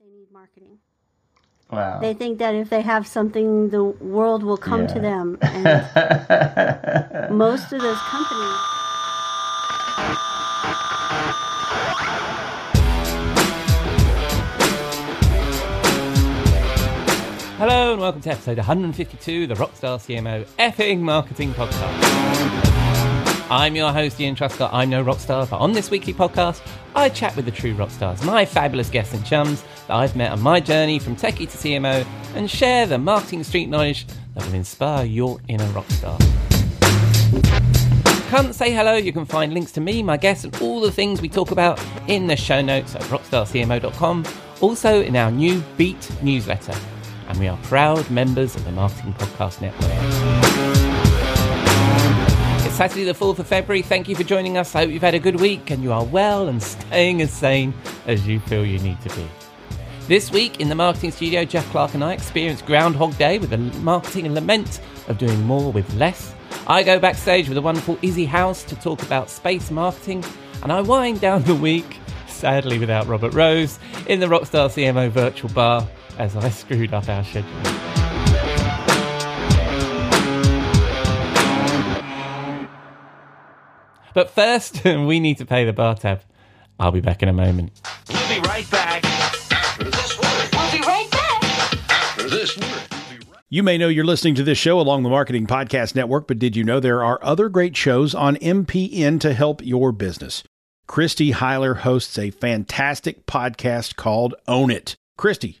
they need marketing. Wow. They think that if they have something, the world will come to them. And most of those companies. Hello and welcome to episode 152 of the Rockstar CMO Effing Marketing Podcast. I'm your host Ian Truscott. I'm no rockstar, but on this weekly podcast, I chat with the true rock stars, my fabulous guests and chums that I've met on my journey from techie to CMO, and share the marketing street knowledge that will inspire your inner rock rockstar. Come say hello. You can find links to me, my guests, and all the things we talk about in the show notes at rockstarcmo.com. Also in our new Beat newsletter. And we are proud members of the Marketing Podcast Network. Saturday, the 4th of February. Thank you for joining us. I hope you've had a good week and you are well and staying as sane as you feel you need to be. This week in the marketing studio, Jeff Clark and I experienced Groundhog Day with the marketing lament of doing more with less. I go backstage with the wonderful Izzy House to talk about space marketing, and I wind down the week, sadly without Robert Rose, in the Rockstar CMO virtual bar as I screwed up our schedule. But first, we need to pay the bar tab. I'll be back in a moment. We'll be right back. After this word. We'll be right back. After this word. You may know you're listening to this show along the Marketing Podcast Network, but did you know there are other great shows on MPN to help your business? Christy Heiler hosts a fantastic podcast called Own It. Christy,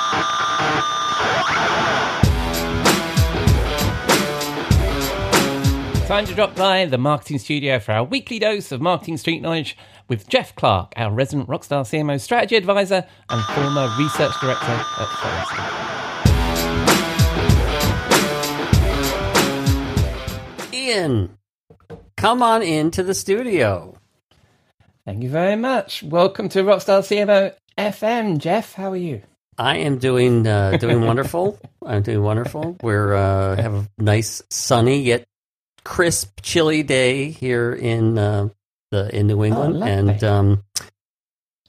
Time to drop by the marketing studio for our weekly dose of marketing street knowledge with Jeff Clark, our resident Rockstar CMO strategy advisor and former research director at Forrester. Ian, come on into the studio. Thank you very much. Welcome to Rockstar CMO FM. Jeff, how are you? I am doing uh, doing wonderful. I'm doing wonderful. We're uh, have a nice sunny yet crisp, chilly day here in uh, the in New England, lovely. and um,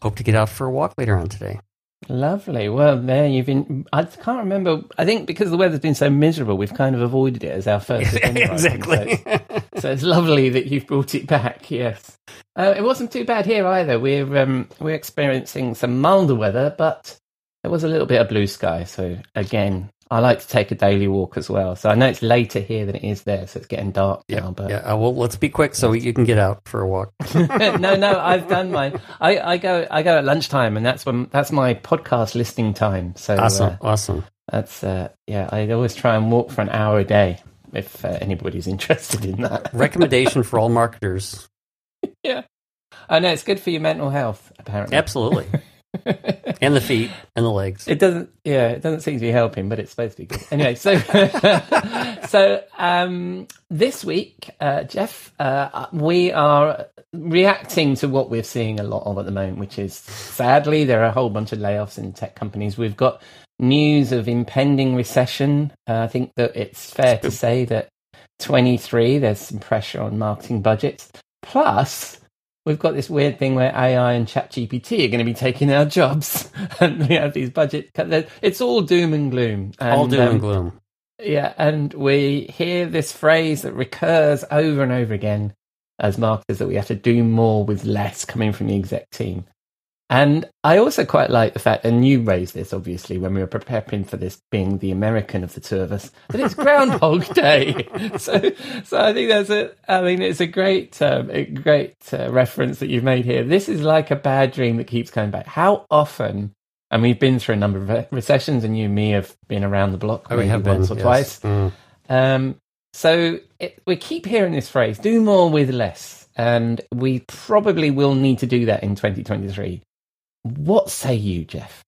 hope to get out for a walk later on today. Lovely. Well, there you've been. I can't remember. I think because the weather's been so miserable, we've kind of avoided it as our first I. So exactly. it's- So it's lovely that you've brought it back. Yes, uh, it wasn't too bad here either. We're um, we're experiencing some milder weather, but there was a little bit of blue sky. So again, I like to take a daily walk as well. So I know it's later here than it is there, so it's getting dark yeah, now. But yeah. Well, let's be quick so you can get out for a walk. no, no, I've done mine. I, I go I go at lunchtime, and that's when that's my podcast listening time. So Awesome, uh, awesome. that's uh, yeah. I always try and walk for an hour a day if uh, anybody's interested in that. Recommendation for all marketers. yeah, I know it's good for your mental health. Apparently, Absolutely, and the feet and the legs. It doesn't, yeah, it doesn't seem to be helping, but it's supposed to be good. Anyway, so, so um, this week, uh, Jeff, uh, we are reacting to what we're seeing a lot of at the moment, which is sadly there are a whole bunch of layoffs in tech companies. We've got news of impending recession. Uh, I think that it's fair to say that 23 there's some pressure on marketing budgets. Plus, we've got this weird thing where AI and ChatGPT are going to be taking our jobs, and we have these budget. cuts. It's all doom and gloom. And, all doom um, and gloom. Yeah, and we hear this phrase that recurs over and over again as marketers that we have to do more with less coming from the exec team. And I also quite like the fact, and you raised this obviously when we were preparing for this, being the American of the two of us, that it's Groundhog Day. So, so I think that's a. I mean, it's a great, um, a great uh, reference that you've made here. This is like a bad dream that keeps coming back. How often? And we've been through a number of recessions, and you and me have been around the block Oh, we have been once or yes. twice. Mm. Um, so it, we keep hearing this phrase: "Do more with less," and we probably will need to do that in 2023. What say you, Jeff?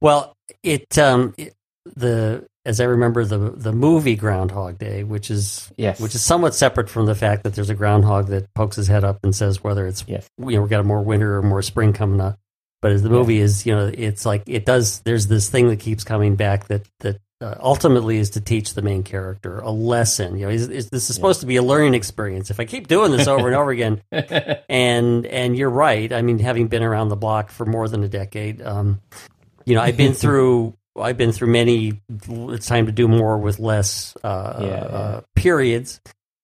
Well, it um it- the as I remember the the movie Groundhog Day, which is Yes. which is somewhat separate from the fact that there's a groundhog that pokes his head up and says whether it's Yes. you know we got a more winter or more spring coming up. But as the movie is, you know, it's like it does. There's this thing that keeps coming back that that uh, ultimately is to teach the main character a lesson. You know, is, is, this is supposed to be a learning experience. If I keep doing this over and over again, and and you're right. I mean, having been around the block for more than a decade, um, you know, I've been through. I've been through many. It's time to do more with less. Uh, Yeah, Uh, periods,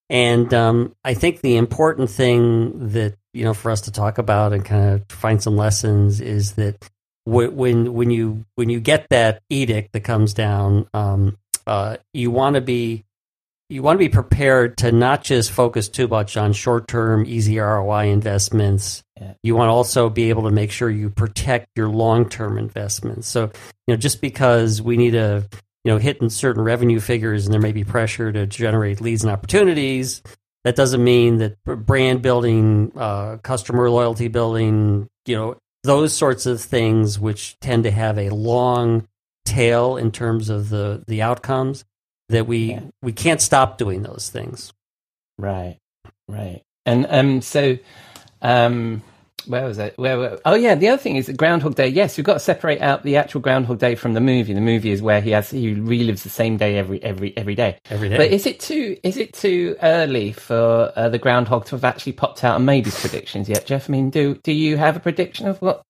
and um, I think the important thing that you know for us to talk about and kind of find some lessons is that when when you when you get that edict that comes down, um, uh, you want to be you want to be prepared to not just focus too much on short term easy ROI investments. Yeah. You want to also be able to make sure you protect your long term investments. So you know just because we need to you know hit certain revenue figures and there may be pressure to generate leads and opportunities that doesn't mean that brand building uh, customer loyalty building you know those sorts of things which tend to have a long tail in terms of the the outcomes that we Yeah. we can't stop doing those things Right, right. And um, so, um, where was it? Where, where? Oh, yeah. The other thing is that Groundhog Day. Yes, you've got to separate out the actual Groundhog Day from the movie. The movie is where he has he relives the same day every every every day. every day But is it too is it too early for uh, the groundhog to have actually popped out and made his predictions yet, Jeff? I mean, do do you have a prediction of what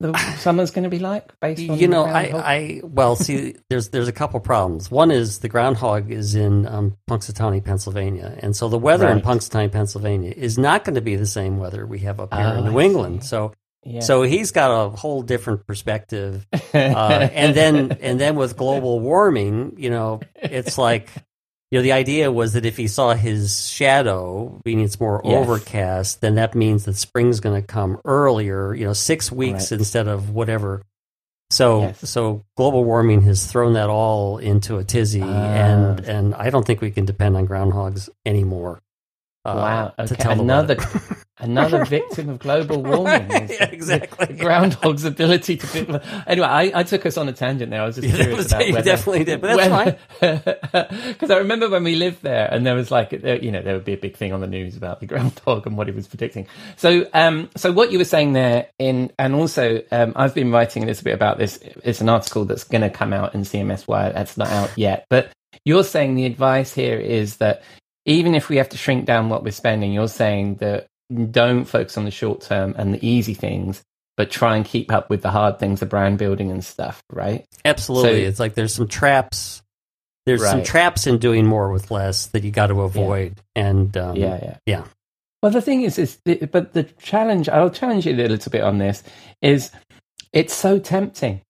the summer's going to be like based on you the know I. I well see there's there's a couple problems one is the groundhog is in um, punxsutawney pennsylvania and so the weather in Right. punxsutawney pennsylvania is not going to be the same weather we have up here Oh, in new I england see. so yeah. so he's got a whole different perspective uh, and then and then with global warming, you know, it's like you know the idea was that if he saw his shadow, meaning it's more Yes. overcast, then that means that spring's going to come earlier. You know, six weeks Right. instead of whatever. So Yes. so global warming has thrown that all into a tizzy, Ah. and and I don't think we can depend on groundhogs anymore. Uh, wow. to Okay. tell Another another victim of global warming. Yeah, exactly. The groundhog's ability to. Be, anyway, I, I took us on a tangent there. I was just Yeah, curious was- about you whether, definitely did, but that's fine. Because I remember when we lived there, and there was like, you know, there would be a big thing on the news about the groundhog and what he was predicting. So, um, so what you were saying there, in and also, um, I've been writing a little bit about this. It's an article that's going to come out in CMS Wire. That's not out yet, but you're saying the advice here is that even if we have to shrink down what we're spending, you're saying that don't focus on the short term and the easy things, but try and keep up with the hard things, the brand building and stuff, right? Absolutely. So- it's like there's some traps. There's some traps in doing more with less that you got to avoid. And um, yeah, yeah, yeah. Well, the thing is, is the, but the challenge. I'll challenge you a little bit on this. Is it's so tempting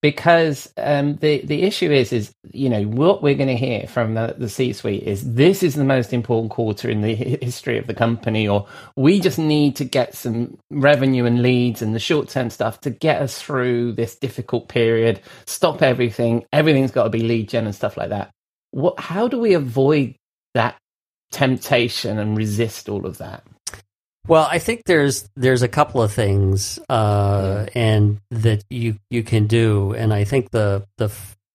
because um, the the issue is is you know what we're going to hear from the, the C-suite is this is the most important quarter in the history of the company, or we just need to get some revenue and leads and the short term stuff to get us through this difficult period. Stop everything. Everything's got to be lead gen and stuff like that. What? How do we avoid that temptation and resist all of that? Well, I think there's there's a couple of things uh, and that you you can do, and I think the the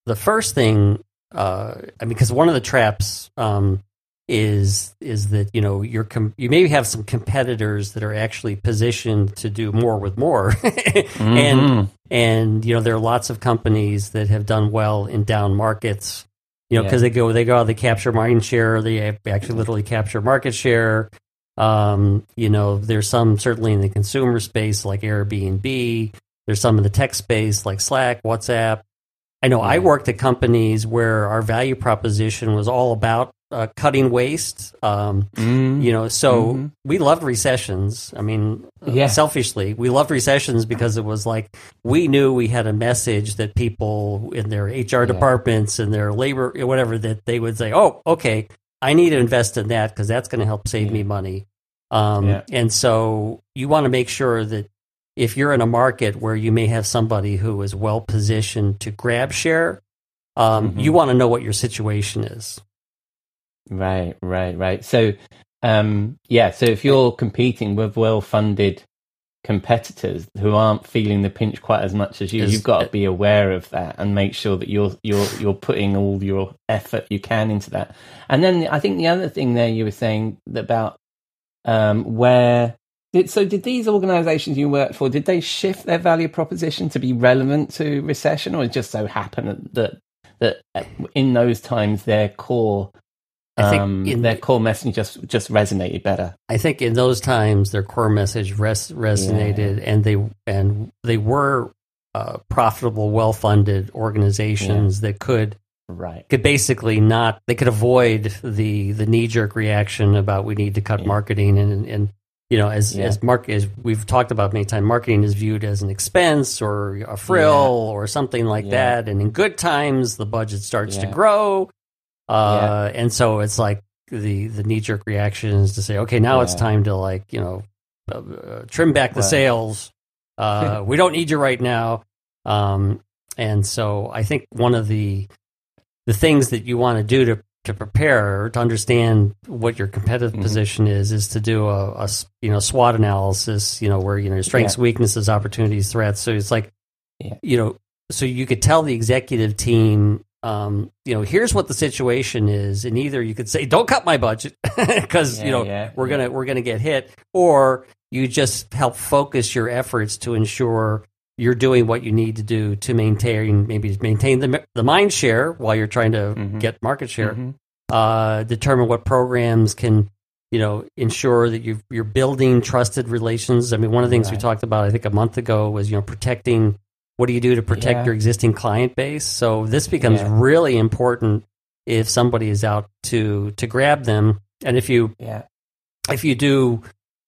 the first thing, uh, I mean, because one of the traps um, is is that you know you're com- you maybe have some competitors that are actually positioned to do more with more, and and you know there are lots of companies that have done well in down markets you know Yeah. because they go they go they capture mind share they actually literally capture market share um you know there's some certainly in the consumer space like airbnb. There's some in the tech space like slack whatsapp. I know i worked at companies where our value proposition was all about uh, cutting waste. Um you know so Mhm. we loved recessions. I mean uh, Yeah. selfishly we loved recessions because it was like we knew we had a message that people in their hr departments and their labor whatever that they would say oh okay i need to invest in that because that's going to help save me money um, Yeah. and so you want to make sure that if you're in a market where you may have somebody who is well positioned to grab share um, Mhm. you want to know what your situation is Right, right, right. So, um, yeah. So if you're competing with well-funded competitors who aren't feeling the pinch quite as much as you. Is- You've got to be aware of that and make sure that you're you're you're putting all your effort you can into that. And then I think the other thing there you were saying about um, where did, so did these organisations you worked for did they shift their value proposition to be relevant to recession, or it just so happened that that in those times their core I think um, in- their core message just just resonated better. I think in those times their core message res- resonated, and they and they were uh, profitable, well funded organizations that could Right. could basically not they could avoid the the knee jerk reaction about we need to cut Yeah. marketing and and you know as Yeah. as mark as we've talked about many times marketing is viewed as an expense or a frill Yeah. or something like Yeah. that and in good times the budget starts to grow uh and so it's like the the knee jerk reaction is to say okay now it's time to like you know uh, uh, trim back the Right. sails uh we don't need you right now um and so i think one of the the things that you want to do to to prepare or to understand what your competitive Mhm. position is is to do a you know SWOT analysis you know where you know your strengths weaknesses opportunities threats so it's like Yeah. you know so you could tell the executive team um, you know here's what the situation is and either you could say don't cut my budget because you know yeah, we're yeah. gonna we're gonna get hit or you just help focus your efforts to ensure you're doing what you need to do to maintain maybe maintain the the mind share while you're trying to Mhm. get market share. Mhm. Uh, determine what programs can you know ensure that you you're building trusted relations. I mean, one of the things we talked about I think a month ago was you know protecting. What do you do to protect Yeah. your existing client base? So this becomes Yeah. really important if somebody is out to to grab them, and if you Yeah. if you do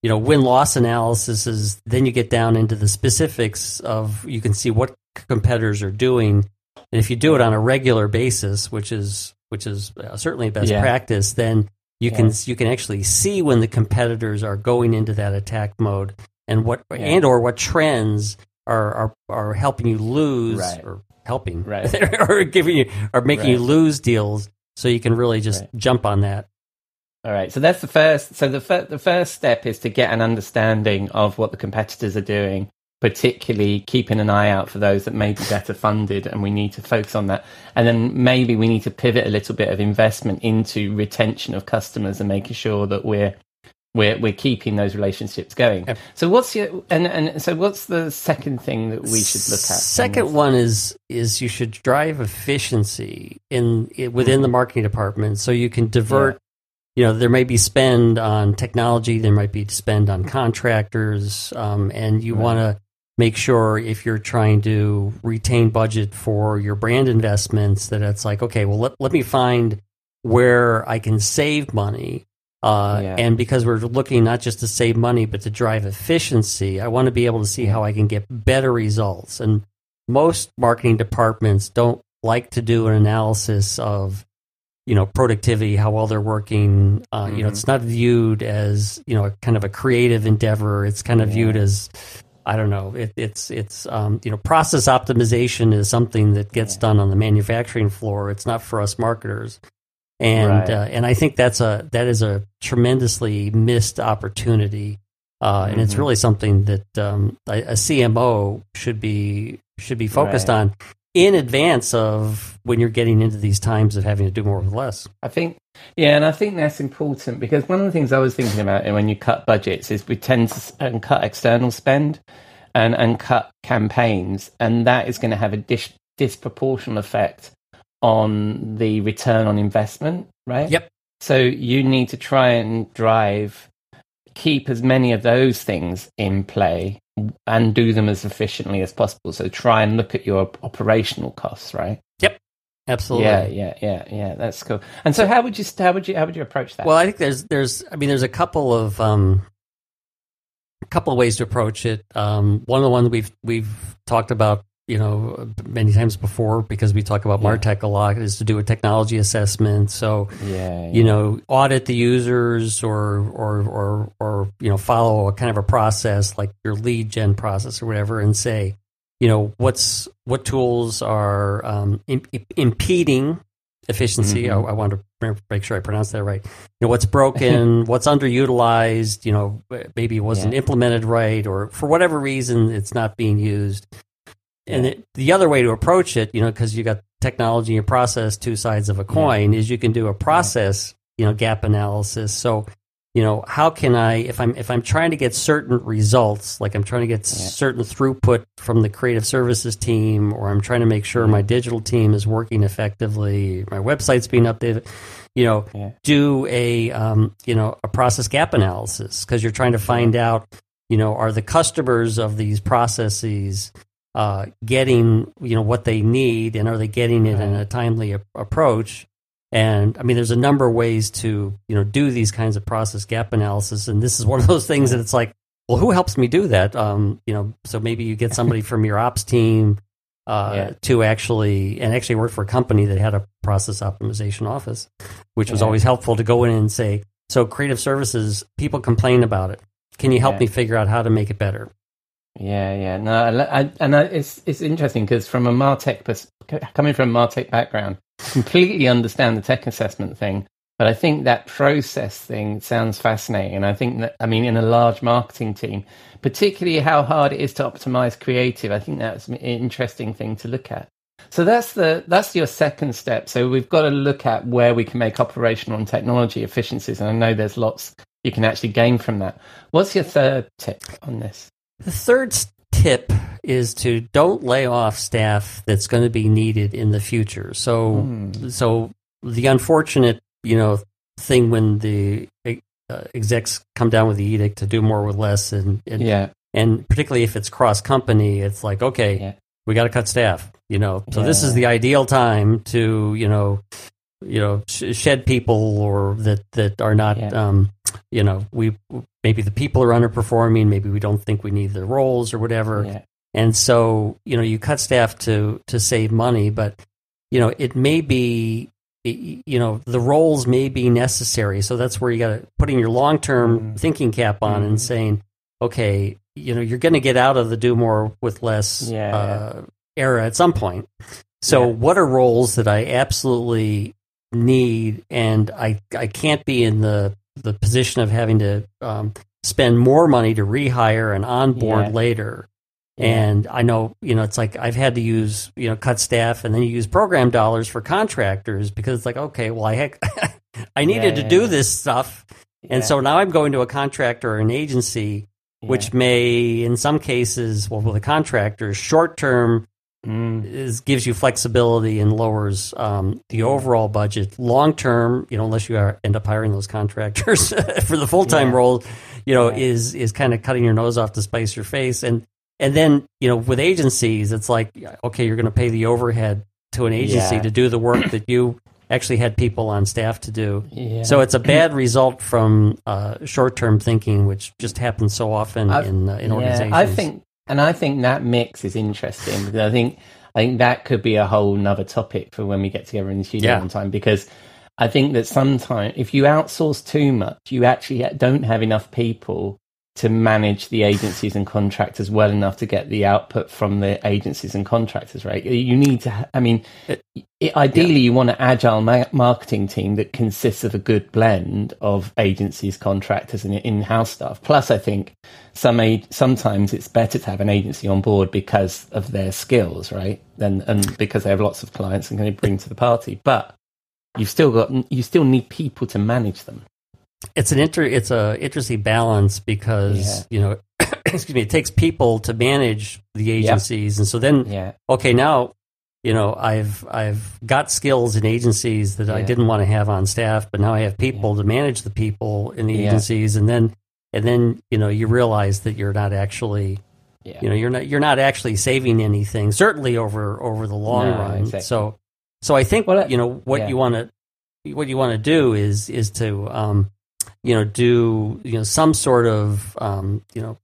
you know win loss analysis is then you get down into the specifics of you can see what competitors are doing and if you do it on a regular basis which is which is uh, certainly best Yeah. practice then you Yeah. can you can actually see when the competitors are going into that attack mode and what Yeah. and or what trends are are, are helping you lose Right. or helping Right. or giving you or making you lose deals so you can really just Right. jump on that All right. So that's the first. So the fir- the first step is to get an understanding of what the competitors are doing, particularly keeping an eye out for those that may be better funded, and we need to focus on that. And then maybe we need to pivot a little bit of investment into retention of customers and making sure that we're we're we're keeping those relationships going. Yep. So what's your and and so what's the second thing that we should look at? Second one is is you should drive efficiency in, i within the marketing department, so you can divert. You know, there may be spend on technology, there might be spend on contractors, um, and you Right. want to make sure if you're trying to retain budget for your brand investments that it's like, okay, well, let, let me find where I can save money. Uh, Yeah. And because we're looking not just to save money, but to drive efficiency, I want to be able to see how I can get better results. And most marketing departments don't like to do an analysis of, you know, productivity, how well they're working. Uh, You know, Mhm. it's not viewed as, you know, a kind of a creative endeavor. It's kind of Yeah. viewed as, I don't know. It, it's it's um, you know process optimization is something that gets Yeah. done on the manufacturing floor. It's not for us marketers, and Right. uh, and I think that's a that is a tremendously missed opportunity, uh, and it's Mhm. really something that um, a, a CMO should be should be focused Right. on in advance of when you're getting into these times of having to do more with less. I think, yeah, and I think that's important because one of the things I was thinking about when you cut budgets is we tend to and cut external spend and, and cut campaigns, and that is going to have a dis- disproportionate effect on the return on investment, right? Yep. So you need to try and drive, keep as many of those things in play and do them as efficiently as possible. So try and look at your operational costs, right? Yep. Absolutely. Yeah, yeah, yeah, yeah. That's cool. And so, how would you how would you how would you approach that? Well, I think there's there's I mean there's a couple of um, a couple of ways to approach it. Um, one of the ones we've we've talked about you know many times before because we talk about Yeah. Martech a lot is to do a technology assessment. So yeah, you know audit the users or or or or you know follow a kind of a process like your lead gen process or whatever and say you know what's what tools are um, im- im- impeding efficiency. Mhm. I, I want to make sure I pronounce that right. You know, what's broken, what's underutilized. You know, maybe it wasn't Yeah. implemented right, or for whatever reason, it's not being used. And it, the other way to approach it, you know, because you got technology and process, two sides of a coin, is you can do a process, you know, gap analysis. So, you know, how can I, if I'm if I'm trying to get certain results, like I'm trying to get certain throughput from the creative services team, or I'm trying to make sure my digital team is working effectively, my website's being updated, you know, Yeah. do a um, you know a process gap analysis. Because you're trying to find out, you know, are the customers of these processes uh, getting you know what they need and are they getting it in a timely a- approach and i mean there's a number of ways to you know do these kinds of process gap analysis and this is one of those things that it's like well who helps me do that um, you know so maybe you get somebody from your ops team uh, Yeah. to actually and actually work for a company that had a process optimization office which was Yeah. always helpful to go in and say so creative services people complain about it can you help Yeah. me figure out how to make it better Yeah, yeah. No, I, I, and I, it's it's interesting because from a Martech pers- coming from a Martech background, completely understand the tech assessment thing. But I think that process thing sounds fascinating. And I think that, I mean, in a large marketing team, particularly how hard it is to optimize creative, I think that's an interesting thing to look at. So that's the that's your second step. So we've got to look at where we can make operational and technology efficiencies. And I know there's lots you can actually gain from that. What's your third tip on this? The third tip is to don't lay off staff that's going to be needed in the future. So, Hmm. so the unfortunate, you know, thing when the uh, execs come down with the edict to do more with less, and and, Yeah. and particularly if it's cross company, it's like okay, Yeah. we got to cut staff. You know, so this is the ideal time to you know, you know, sh- shed people or that that are not. Yeah. Um, you know, we maybe the people are underperforming. Maybe we don't think we need the roles or whatever. Yeah. And so, you know, you cut staff to to save money, but you know, it may be you know, the roles may be necessary. So that's where you got to putting your long-term Mm. thinking cap on and Mm. saying, okay, you know, you're going to get out of the do more with less Yeah. uh, era at some point. So Yeah. what are roles that I absolutely need and I I can't be in the the position of having to um, spend more money to rehire and onboard Yeah. later. Yeah. And I know, you know, it's like I've had to use, you know, cut staff and then you use program dollars for contractors because it's like, okay, well, I heck, I needed Yeah, to do this stuff. And so now I'm going to a contractor or an agency, which may, in some cases, well, with a contractor, short term Mm. is gives you flexibility and lowers um, the overall budget. Long term, you know, unless you are, end up hiring those contractors for the full time Yeah. role, you know, Yeah. is is kind of cutting your nose off to spice your face. And and then you know, with agencies, it's like okay, you're going to pay the overhead to an agency Yeah. to do the work that you actually had people on staff to do. Yeah. So it's a bad result from uh, short term thinking, which just happens so often I've- in uh, in Yeah, organizations. I think, and I think that mix is interesting because I think I think that could be a whole nother topic for when we get together in the studio Yeah. one time because I think that sometimes if you outsource too much, you actually don't have enough people to manage the agencies and contractors well enough to get the output from the agencies and contractors, right? You need to, I mean, it, ideally, you want an agile ma- marketing team that consists of a good blend of agencies, contractors, and in-house staff. Plus, I think some sometimes it's better to have an agency on board because of their skills, right? Then and because they have lots of clients and can bring to the party. But you've still got you still need people to manage them. It's an inter it's a interesting balance because you know excuse me it takes people to manage the agencies. And so then Yeah, okay now you know i've i've got skills in agencies that i didn't want to have on staff but now i have people to manage the people in the Yeah. agencies. And then and then you know you realize that you're not actually yeah, you know you're not you're not actually saving anything certainly over over the long No, run. exactly. so so i think Well, you know what yeah. you want to what you want to do is is to um you know do you know some sort of um you know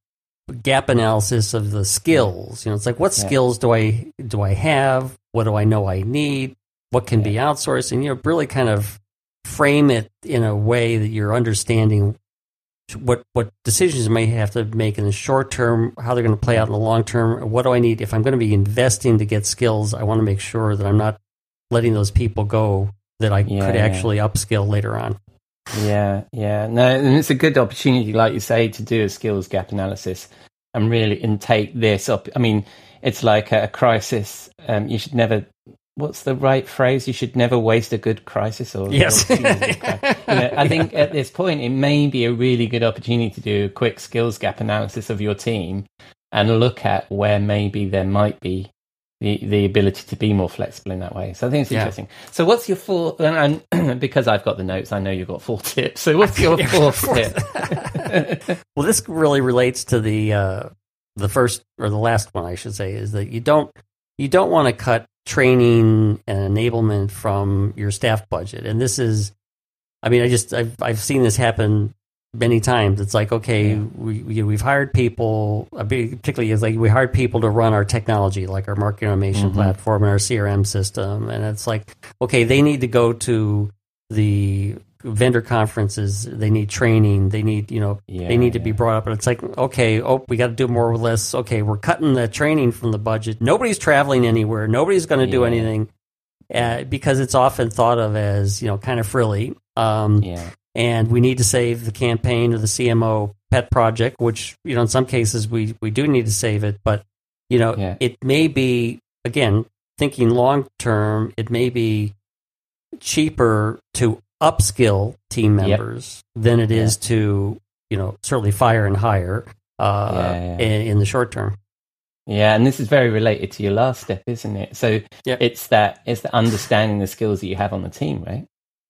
gap analysis of the skills you know it's like what Yeah. skills do i do i have what do i know i need what can be outsourced and you know really kind of frame it in a way that you're understanding what what decisions you may have to make in the short term, how they're going to play out in the long term. What do I need if I'm going to be investing to get skills? I want to make sure that I'm not letting those people go that I Yeah, could yeah. actually upskill later on. Yeah, yeah. No, and it's a good opportunity, like you say, to do a skills gap analysis and really and take this up. I mean, it's like a, crisis. Um, you should never. What's the right phrase? You should never waste a good crisis. Or Yes. or- you know, I think at this point it may be a really good opportunity to do a quick skills gap analysis of your team and look at where maybe there might be the, the ability to be more flexible in that way. So I think it's Yeah. interesting. So what's your four? And, and because I've got the notes, I know you've got four tips. So what's your fourth tip? Well, this really relates to the uh, the first or the last one, I should say, is that you don't you don't want to cut training and enablement from your staff budget. And this is, I mean, I just I've I've seen this happen many times. It's like okay, Yeah. we, we we've hired people, uh, particularly it's like we hired people to run our technology, like our marketing automation Mhm. platform and our CRM system, and it's like okay, they need to go to the vendor conferences. They need training. They need you know Yeah, they need to be brought up. And it's like okay oh we got to do more with less. Okay we're cutting the training from the budget. Nobody's traveling anywhere. Nobody's going to do anything uh, because it's often thought of as you know kind of frilly. Um, Yeah, and we need to save the campaign or the CMO pet project, which you know in some cases we we do need to save it, but you know Yeah. it may be again thinking long term, it may be cheaper to upskill team Yep. members than it is to you know certainly fire and hire uh, Yeah, yeah. In, in the short term. yeah, and this is very related to your last step, isn't it? So Yeah. it's that it's the understanding the skills that you have on the team, right?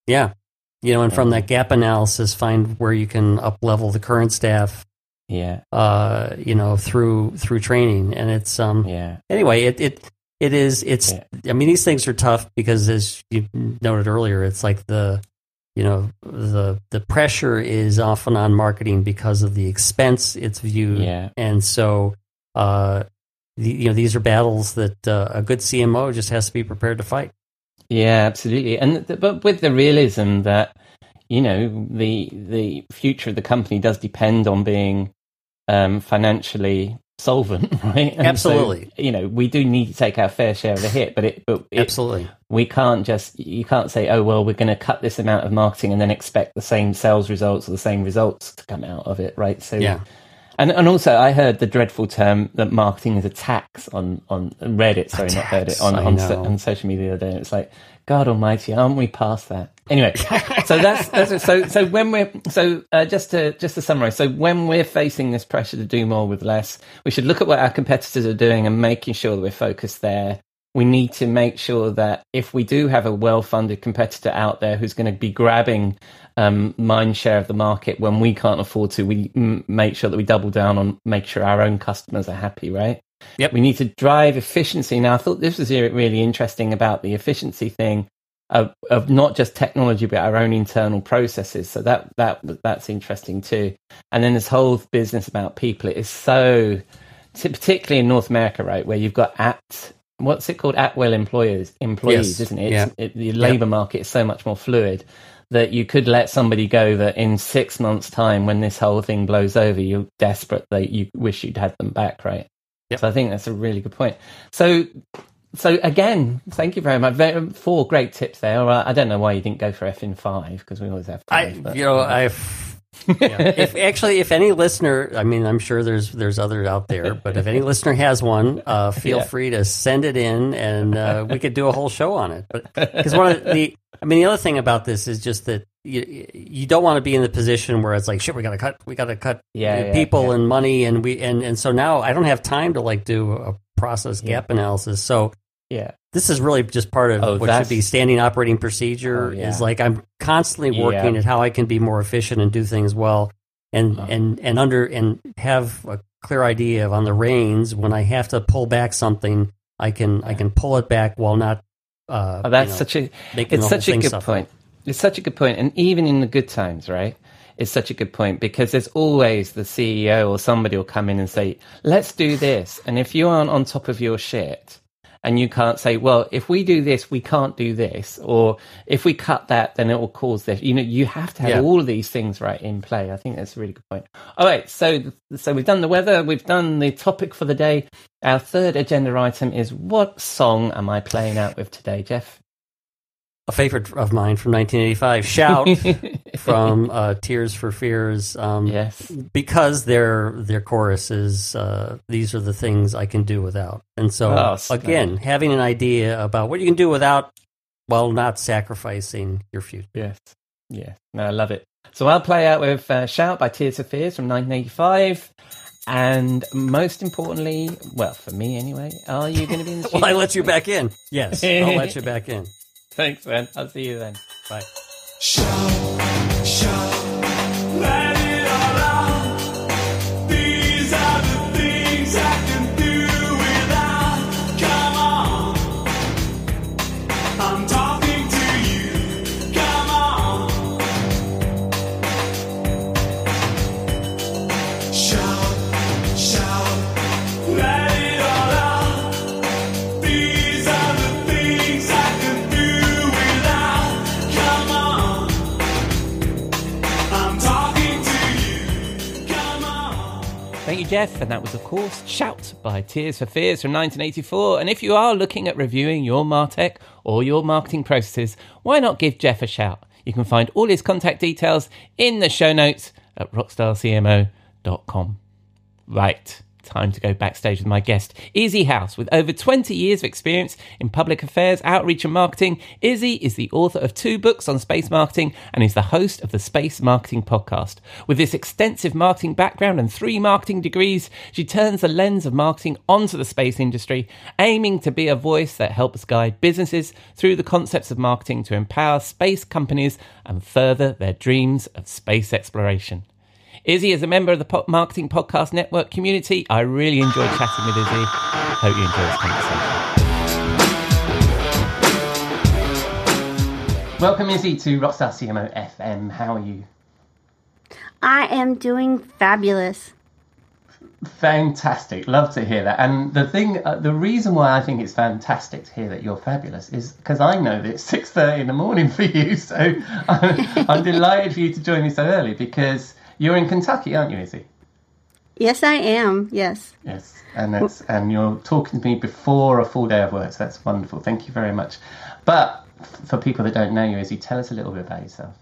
Yeah, you know, and from that gap analysis, find where you can up level the current staff. Yeah, Uh, you know, through through training, and it's um, yeah, anyway, it it it is it's. Yeah. I mean, these things are tough because, as you noted earlier, it's like the you know the the pressure is often on marketing because of the expense it's viewed, yeah. and so uh, the, you know these are battles that uh, a good CMO just has to be prepared to fight. Yeah, absolutely. And th- but with the realism that you know the the future of the company does depend on being um, financially solvent, right? And so, Absolutely. you know, we do need to take our fair share of the hit, but it, but it, Absolutely. we can't just you can't say, oh well, we're going to cut this amount of marketing and then expect the same sales results or the same results to come out of it, right? So Yeah. And and also, I heard the dreadful term that marketing is a tax on on Reddit. Sorry, not heard it on on, so, on social media the other day. And It's like, God Almighty, aren't we past that? Anyway, so that's, that's so so when we're so uh, just to just to summarize, so when we're facing this pressure to do more with less, we should look at what our competitors are doing and making sure that we're focused there. We need to make sure that if we do have a well-funded competitor out there who's going to be grabbing um, mind share of the market when we can't afford to, we m- make sure that we double down on make sure our own customers are happy, right? Yep. We need to drive efficiency. Now, I thought this was really interesting about the efficiency thing of, of not just technology but our own internal processes. So that that that's interesting too. And then this whole business about people. It is so, particularly in North America, right, where you've got at what's it called at will employers employees, Yes. isn't it? Yeah. It the labour market is so much more fluid that you could let somebody go that in six months' time, when this whole thing blows over, you're desperate that you wish you'd had them back, right? Yep. So I think that's a really good point. So, so again, thank you very much. Very, four great tips there. I don't know why you didn't go for F in five because we always have I, but- you know, I've. yeah. If actually, if any listener, I mean, I'm sure there's there's others out there, but if any listener has one, uh, feel Yeah. free to send it in, and uh, we could do a whole show on it. Because one of the, I mean, the other thing about this is just that you you don't want to be in the position where it's like, shit, we got to cut, we got to cut Yeah, yeah, people yeah. and money, and we and and so now I don't have time to like do a process gap analysis. So yeah, this is really just part of Oh, what should be standing operating procedure Oh, yeah. is like i'm constantly working at how i can be more efficient and do things well and Uh-huh. and and under and have a clear idea of on the reins when i have to pull back something i can i can pull it back while not uh oh, that's you know, such a it's such a good suffer. point. It's such a good point, and even in the good times, right? It's such a good point because there's always the CEO or somebody will come in and say, "Let's do this," and if you aren't on top of your shit. And you can't say, well, if we do this, we can't do this, or if we cut that, then it will cause this. You know, you have to have Yeah. all of these things right in play. I think that's a really good point. All right, so so we've done the weather, we've done the topic for the day. Our third agenda item is what song am I playing out with today, Jeff? A favorite of mine from 1985, "Shout" from uh, Tears for Fears. Um, yes. because their their chorus is uh, "These are the things I can do without," and so Oh, again, having an idea about what you can do without, while not sacrificing your future. Yes. Yes. No, I love it. So I'll play out with uh, Shout by Tears for Fears from 1985. And most importantly, well, for me anyway, are you going to be in the Well, I let you back in. Yes, I'll let you back in. Thanks, man. I'll see you then. Bye. Let Jeff. And that was, of course, Shout by Tears for Fears from 1984. And if you are looking at reviewing your Martech or your marketing processes, why not give Jeff a shout? You can find all his contact details in the show notes at rockstarcmo.com. Right. Time to go backstage with my guest, Izzy House. With over 20 years of experience in public affairs, outreach, and marketing, Izzy is the author of two books on space marketing and is the host of the Space Marketing Podcast. With this extensive marketing background and three marketing degrees, she turns the lens of marketing onto the space industry, aiming to be a voice that helps guide businesses through the concepts of marketing to empower space companies and further their dreams of space exploration. Izzy is a member of the Pop Marketing Podcast Network community. I really enjoyed chatting with Izzy. Hope you enjoy this conversation. Welcome, Izzy, to Rockstar CMO FM. How are you? I am doing fabulous. Fantastic. Love to hear that. And the thing, uh, the reason why I think it's fantastic to hear that you're fabulous is because I know that it's six thirty in the morning for you. So I'm, I'm delighted for you to join me so early because you're in Kentucky, aren't you, Izzy? Yes, I am. Yes. Yes, and that's and you're talking to me before a full day of work, so that's wonderful. Thank you very much. But for people that don't know you, Izzy, tell us a little bit about yourself.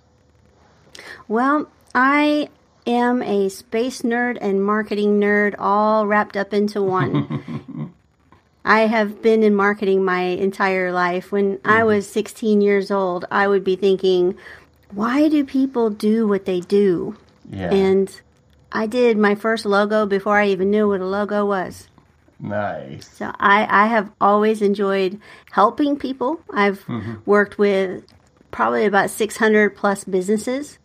Well, I am a space nerd and marketing nerd all wrapped up into one. I have been in marketing my entire life. When I mm-hmm. was 16 years old, I would be thinking, why do people do what they do? Yeah, And I did my first logo before I even knew what a logo was. nice. So I, I have always enjoyed helping people. I've worked with probably about 600 plus businesses.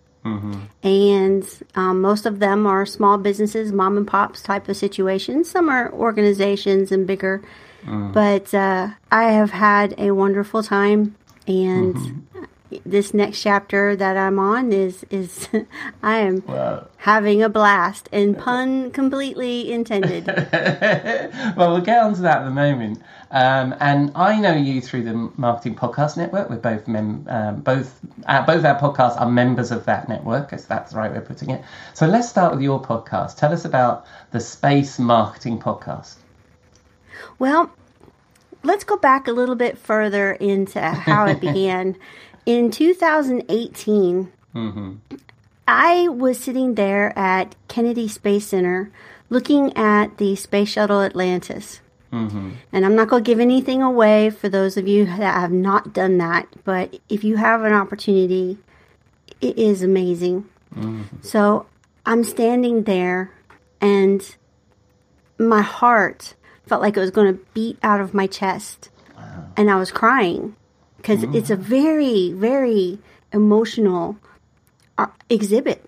And um, most of them are small businesses, mom and pops type of situations. Some are organizations and bigger. But uh, I have had a wonderful time. And this next chapter that I'm on is, is I am Well, having a blast. And pun completely intended. well, we'll get on to that in a moment. Um, and I know you through the Marketing Podcast Network. We're both mem- um, both uh, both our podcasts are members of that network, as that's the right way of putting it. So let's start with your podcast. Tell us about the Space Marketing Podcast. Well, let's go back a little bit further into how it began. In 2018, mm-hmm. I was sitting there at Kennedy Space Center looking at the Space Shuttle Atlantis. Mm-hmm. And I'm not going to give anything away for those of you that have not done that, but if you have an opportunity, it is amazing. Mm-hmm. So I'm standing there and my heart felt like it was going to beat out of my chest. And I was crying because it's a very, very emotional uh, exhibit.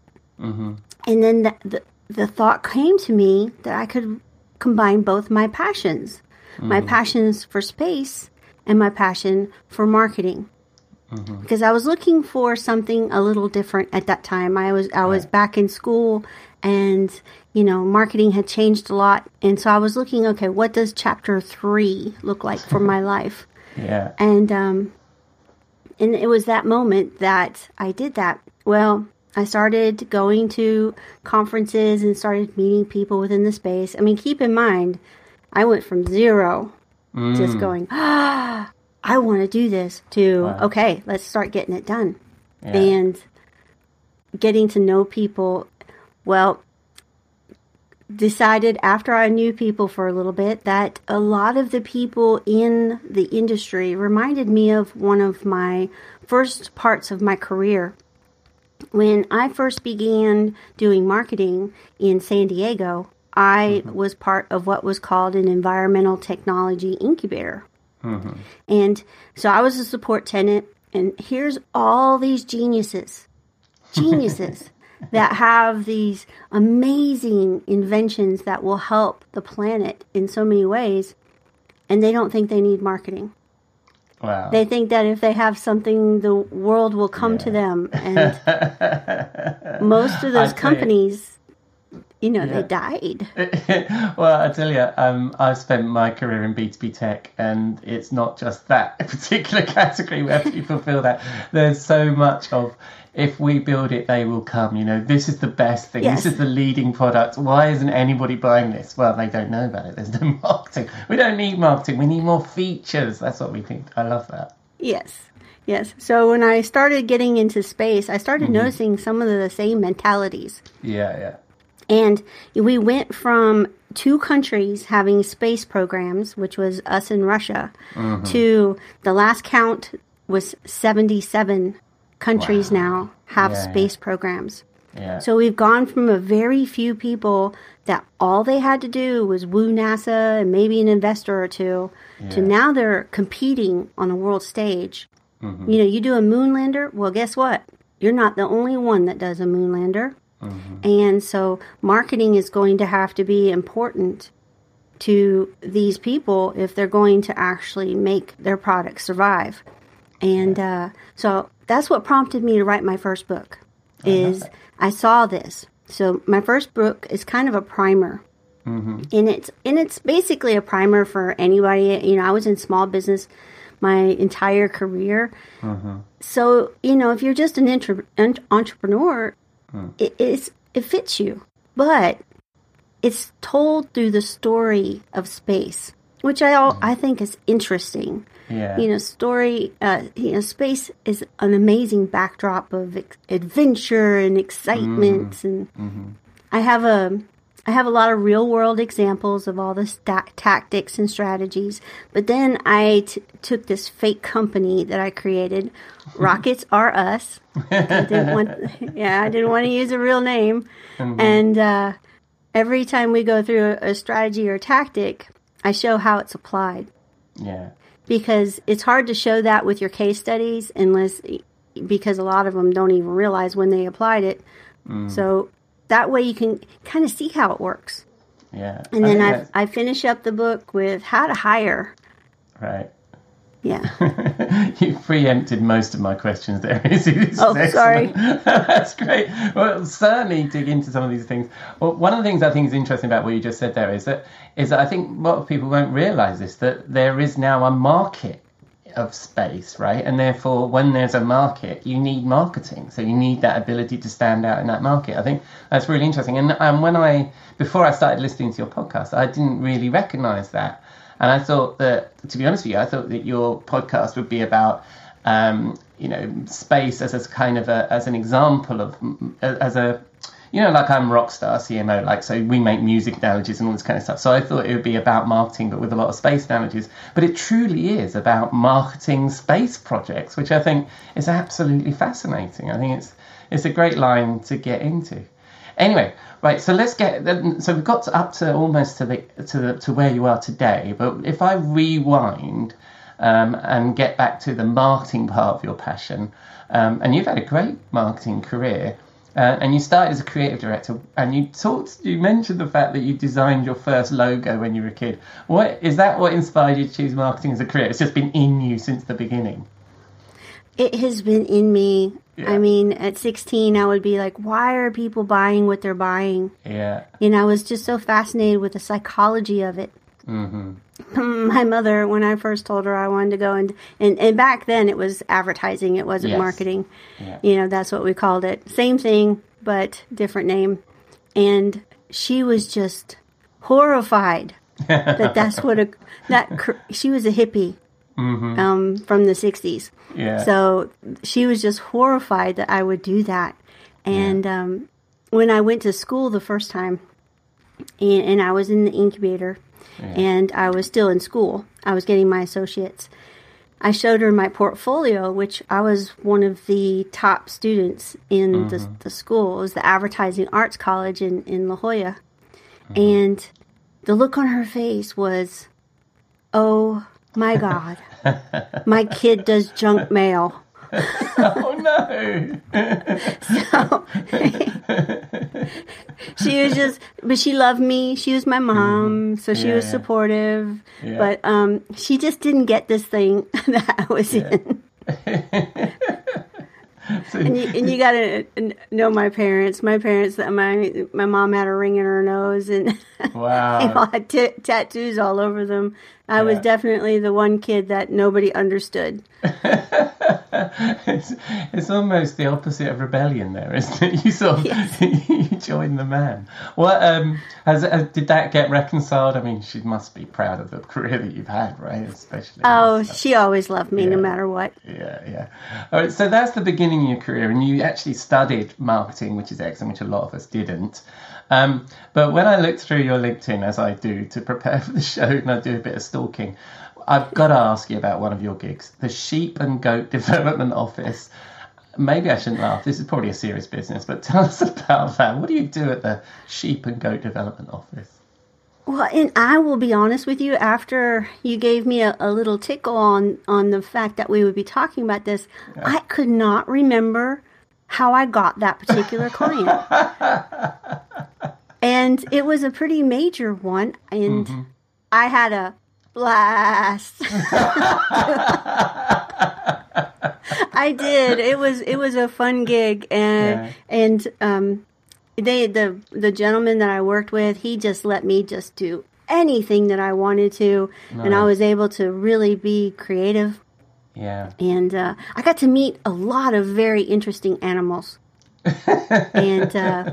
And then the, the, the thought came to me that I could combine both my passions my passions for space and my passion for marketing because I was looking for something a little different at that time. I was I was back in school and you know, marketing had changed a lot and so I was looking okay, what does chapter 3 look like for my life? Yeah. And um and it was that moment that I did that. Well, I started going to conferences and started meeting people within the space. I mean, keep in mind, I went from zero just going, ah, I want to do this to, Wow. okay, let's start getting it done. Yeah. And getting to know people, well, decided after I knew people for a little bit that a lot of the people in the industry reminded me of one of my first parts of my career. When I first began doing marketing in San Diego, I mm-hmm. was part of what was called an environmental technology incubator. Mm-hmm. And so I was a support tenant, and here's all these geniuses, geniuses that have these amazing inventions that will help the planet in so many ways, and they don't think they need marketing. Wow. They think that if they have something, the world will come to them. And most of those tell you- companies, you know, Yeah. they died. well, I tell you, um, I've spent my career in B2B tech, and it's not just that particular category where people feel that. There's so much of if we build it, they will come. You know, this is the best thing. Yes. This is the leading product. Why isn't anybody buying this? Well, they don't know about it. There's no marketing. We don't need marketing. We need more features. That's what we think. I love that. Yes. Yes. So when I started getting into space, I started Mm-hmm. noticing some of the same mentalities. Yeah, yeah. And we went from two countries having space programs, which was us and Russia, Mm-hmm. to the last count was 77 countries now have Yeah, yeah. space programs. Yeah. So we've gone from a very few people that all they had to do was woo NASA and maybe an investor or two to now they're competing on a world stage. Mm-hmm. You know, you do a moonlander, well, guess what? You're not the only one that does a moonlander. Mm-hmm. And so marketing is going to have to be important to these people if they're going to actually make their product survive. And uh, so that's what prompted me to write my first book. Is I saw this. So my first book is kind of a primer, and it's and it's basically a primer for anybody. You know, I was in small business my entire career, so you know if you're just an intra- en- entrepreneur, it, it's it fits you, but it's told through the story of space, which I all, I think is interesting Yeah. you know story uh, you know space is an amazing backdrop of adventure and excitement and i have a i have a lot of real world examples of all the sta- tactics and strategies but then I t- took this fake company that i created rockets are us. I didn't want, yeah i didn't want to use a real name. And uh, every time we go through a, a strategy or tactic i show how it's applied. Yeah. Because it's hard to show that with your case studies unless because a lot of them don't even realize when they applied it. Mm. So that way you can kind of see how it works. Yeah. and I then I, I finish up the book with how to hire. Right. Yeah you preempted most of my questions there. Oh, excellent. sorry. That's great. Well, certainly dig into some of these things. Well, one of the things I think is interesting about what you just said there is that is that I think a lot of people won't realise this that there is now a market of space, right? And therefore, when there's a market, you need marketing. So you need that ability to stand out in that market. I think that's really interesting. And um, when I before I started listening to your podcast, I didn't really recognise that. And I thought that, to be honest with you, I thought that your podcast would be about, um, you know, space as a kind of a, as an example of, as a, you know, like I'm Rockstar CMO, like, so we make music analogies and all this kind of stuff. So I thought it would be about marketing, but with a lot of space analogies. But it truly is about marketing space projects, which I think is absolutely fascinating. I think it's, it's a great line to get into. Anyway, right. So let's get. So we've got to, up to almost to the to the to where you are today. But if I rewind um, and get back to the marketing part of your passion, um, and you've had a great marketing career. Uh, and you started as a creative director, and you talked. You mentioned the fact that you designed your first logo when you were a kid. What is that? What inspired you to choose marketing as a career? It's just been in you since the beginning. it has been in me Yeah. i mean at 16 i would be like why are people buying what they're buying? Yeah, and i was just so fascinated with the psychology of it. Mm-hmm. My mother when i first told her i wanted to go and and, and back then it was advertising it wasn't Yes. marketing. Yeah. you know that's what we called it. Same thing but different name. And she was just horrified that that's what a that she was a hippie um, from the 60s. Yeah. So she was just horrified that I would do that. And um, when I went to school the first time, and, and I was in the incubator, and I was still in school, I was getting my associates. I showed her my portfolio, which I was one of the top students in the, the school. It was the Advertising Arts College in, in La Jolla. And the look on her face was, oh my God, my kid does junk mail. oh no! So she was just but she loved me she was my mom so she Mm-hmm. Yeah, was yeah. supportive Yeah. but um she just didn't get this thing that i was in and you, and you gotta know my parents my parents my my mom had a ring in her nose and they all Wow. had t- tattoos all over them i was definitely the one kid that nobody understood it's, it's almost the opposite of rebellion, there, isn't it? You sort of you join the man. What um has, has did that get reconciled? I mean, she must be proud of the career that you've had, right? Especially. oh she always loved me no matter what Yeah, yeah. All right, so that's the beginning of your career, and you actually studied marketing, which is excellent, which a lot of us didn't. Um, but when I looked through your LinkedIn, as I do to prepare for the show, and I do a bit of stalking, I've got to ask you about one of your gigs, the Sheep and Goat Development Office. Maybe I shouldn't laugh. This is probably a serious business, but tell us about that. What do you do at the Sheep and Goat Development Office? Well, and I will be honest with you. After you gave me a, a little tickle on on the fact that we would be talking about this, I could not remember how I got that particular client, and it was a pretty major one, and I had a blast. I did. It was it was a fun gig, and Yeah. and um, they the the gentleman that I worked with, he just let me just do anything that I wanted to, and I was able to really be creative. Yeah. And uh, I got to meet a lot of very interesting animals. and uh,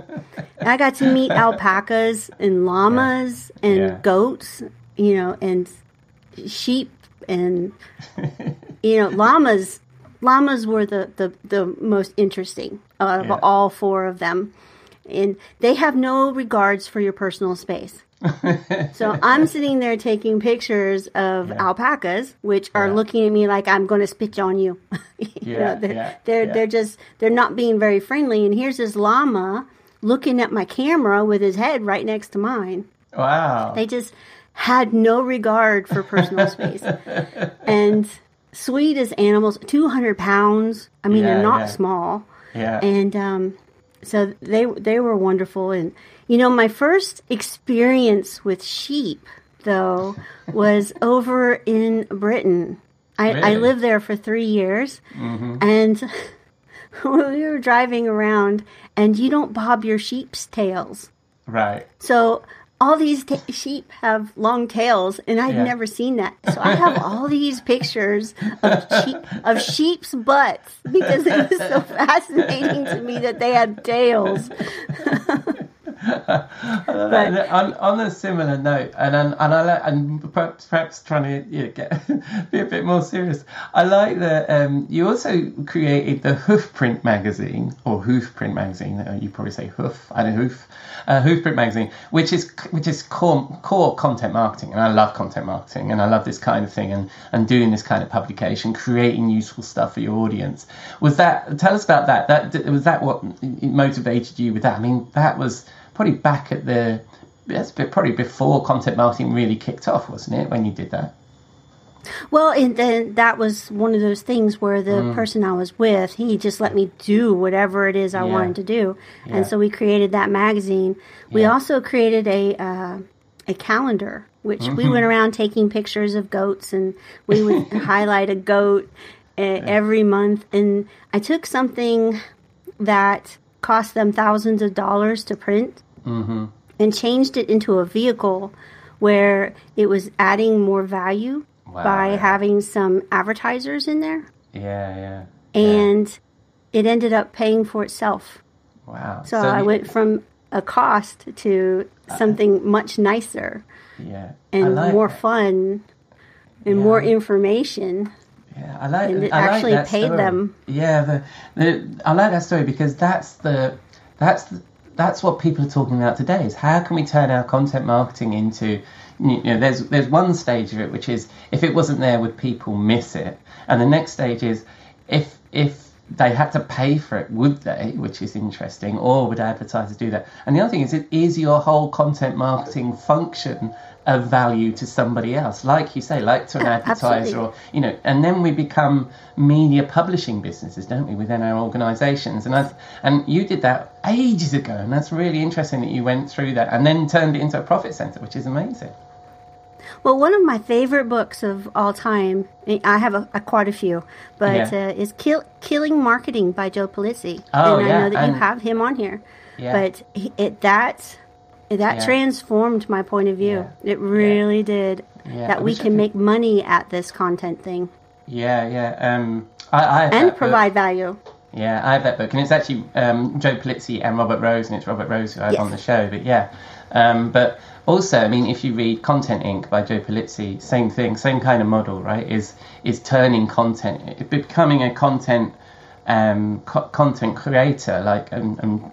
I got to meet alpacas and llamas and Yeah. goats, you know, and sheep and you know llamas. Llamas were the, the, the most interesting out of Yeah. all four of them, and they have no regards for your personal space. so I'm sitting there taking pictures of alpacas, which are Yeah. looking at me like I'm going to spit on you. you Yeah, know, they're, yeah, they're yeah. they're just they're not being very friendly. And here's this llama looking at my camera with his head right next to mine. Wow. They just had no regard for personal space. And sweet as animals, 200 pounds. I mean, Yeah, they're not yeah. small. yeah. And um, so they they were wonderful. And you know, my first experience with sheep, though, was over in Britain. I, I lived there for three years, mm-hmm. and we were driving around, and you don't bob your sheep's tails. right. So all these ta sheep have long tails, and I'd Yeah. never seen that. So I have all these pictures of sheep of sheep's butts because it was so fascinating to me that they had tails. And on, on a similar note, and and, and I like, and perhaps perhaps trying to you know, get be a bit more serious. I like that um, you also created the Hoofprint magazine or Hoofprint magazine. Uh, you probably say Hoof. I don't know Hoof. Uh, Hoof Print magazine, which is which is core core content marketing, and I love content marketing, and I love this kind of thing, and and doing this kind of publication, creating useful stuff for your audience. Was that? Tell us about that. That was that what motivated you with that? I mean, that was probably back at the that's bit- probably before content marketing really kicked off, wasn't it? When you did that. Well, and then that was one of those things where the person I was with, he just let me do whatever it is I Mm. Yeah. wanted to do, Yeah. and so we created that magazine. We Yeah. also created a uh, a calendar, which Mm-hmm. we went around taking pictures of goats, and we would highlight a goat uh, every month. And I took something that cost them thousands of dollars to print Mm-hmm. and changed it into a vehicle where it was adding more value Wow, by yeah. having some advertisers in there Yeah, yeah. and it ended up paying for itself Wow. so, i you- went from a cost to something much nicer Yeah. And like more that. fun and more information. Yeah, I like. And it I like actually that paid story. them. Yeah, the, the I like that story because that's the that's the, that's what people are talking about today. Is how can we turn our content marketing into you know there's there's one stage of it which is if it wasn't there would people miss it, and the next stage is if if they had to pay for it, would they? Which is interesting, or would advertisers do that? And the other thing is, it is your whole content marketing function of value to somebody else, like you say, like to an advertiser, absolutely. or you know, and then we become media publishing businesses, don't we, within our organisations? And I, and you did that ages ago, and that's really interesting that you went through that and then turned it into a profit centre, which is amazing. Well, one of my favorite books of all time, I have a, a quite a few, but Yeah. uh, is Kill, Killing Marketing by Joe Pulizzi. Oh, and I yeah, know that you have him on here. Yeah. But he, it that that Yeah. transformed my point of view. It really did. Yeah, I that we can make money at this content thing Yeah, yeah. Um, I, I have and that book. provide value. Yeah, I have that book, and it's actually um, Joe Pulizzi and Robert Rose, and it's Robert Rose who I had Yes. on the show. But yeah, um, but also, I mean, if you read Content Inc. by Joe Pulizzi, same thing, same kind of model, right? Is is turning content, becoming a content um, co- content creator, like and, um,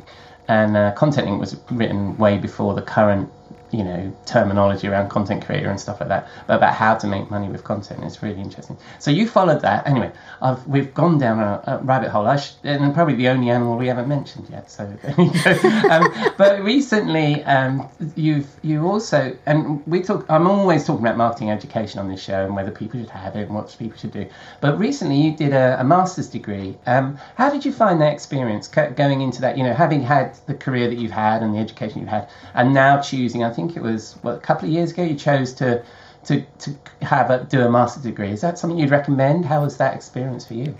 and uh, Content was written way before the current you know terminology around content creator and stuff like that but about how to make money with content it's really interesting. So you followed that. Anyway I've, we've gone down a, a rabbit hole. Sh- and probably the only animal we haven't mentioned yet so there you go. um, but recently um, you've you also and we talk i'm always talking about marketing education on this show and whether people should have it and what people should do. But recently you did a, a master's degree. Um, how did you find that experience going into that you know having had the career that you've had and the education you've had and now choosing i think it was what, a couple of years ago you chose to to, to have a, do a master's degree is that something you'd recommend how was that experience for you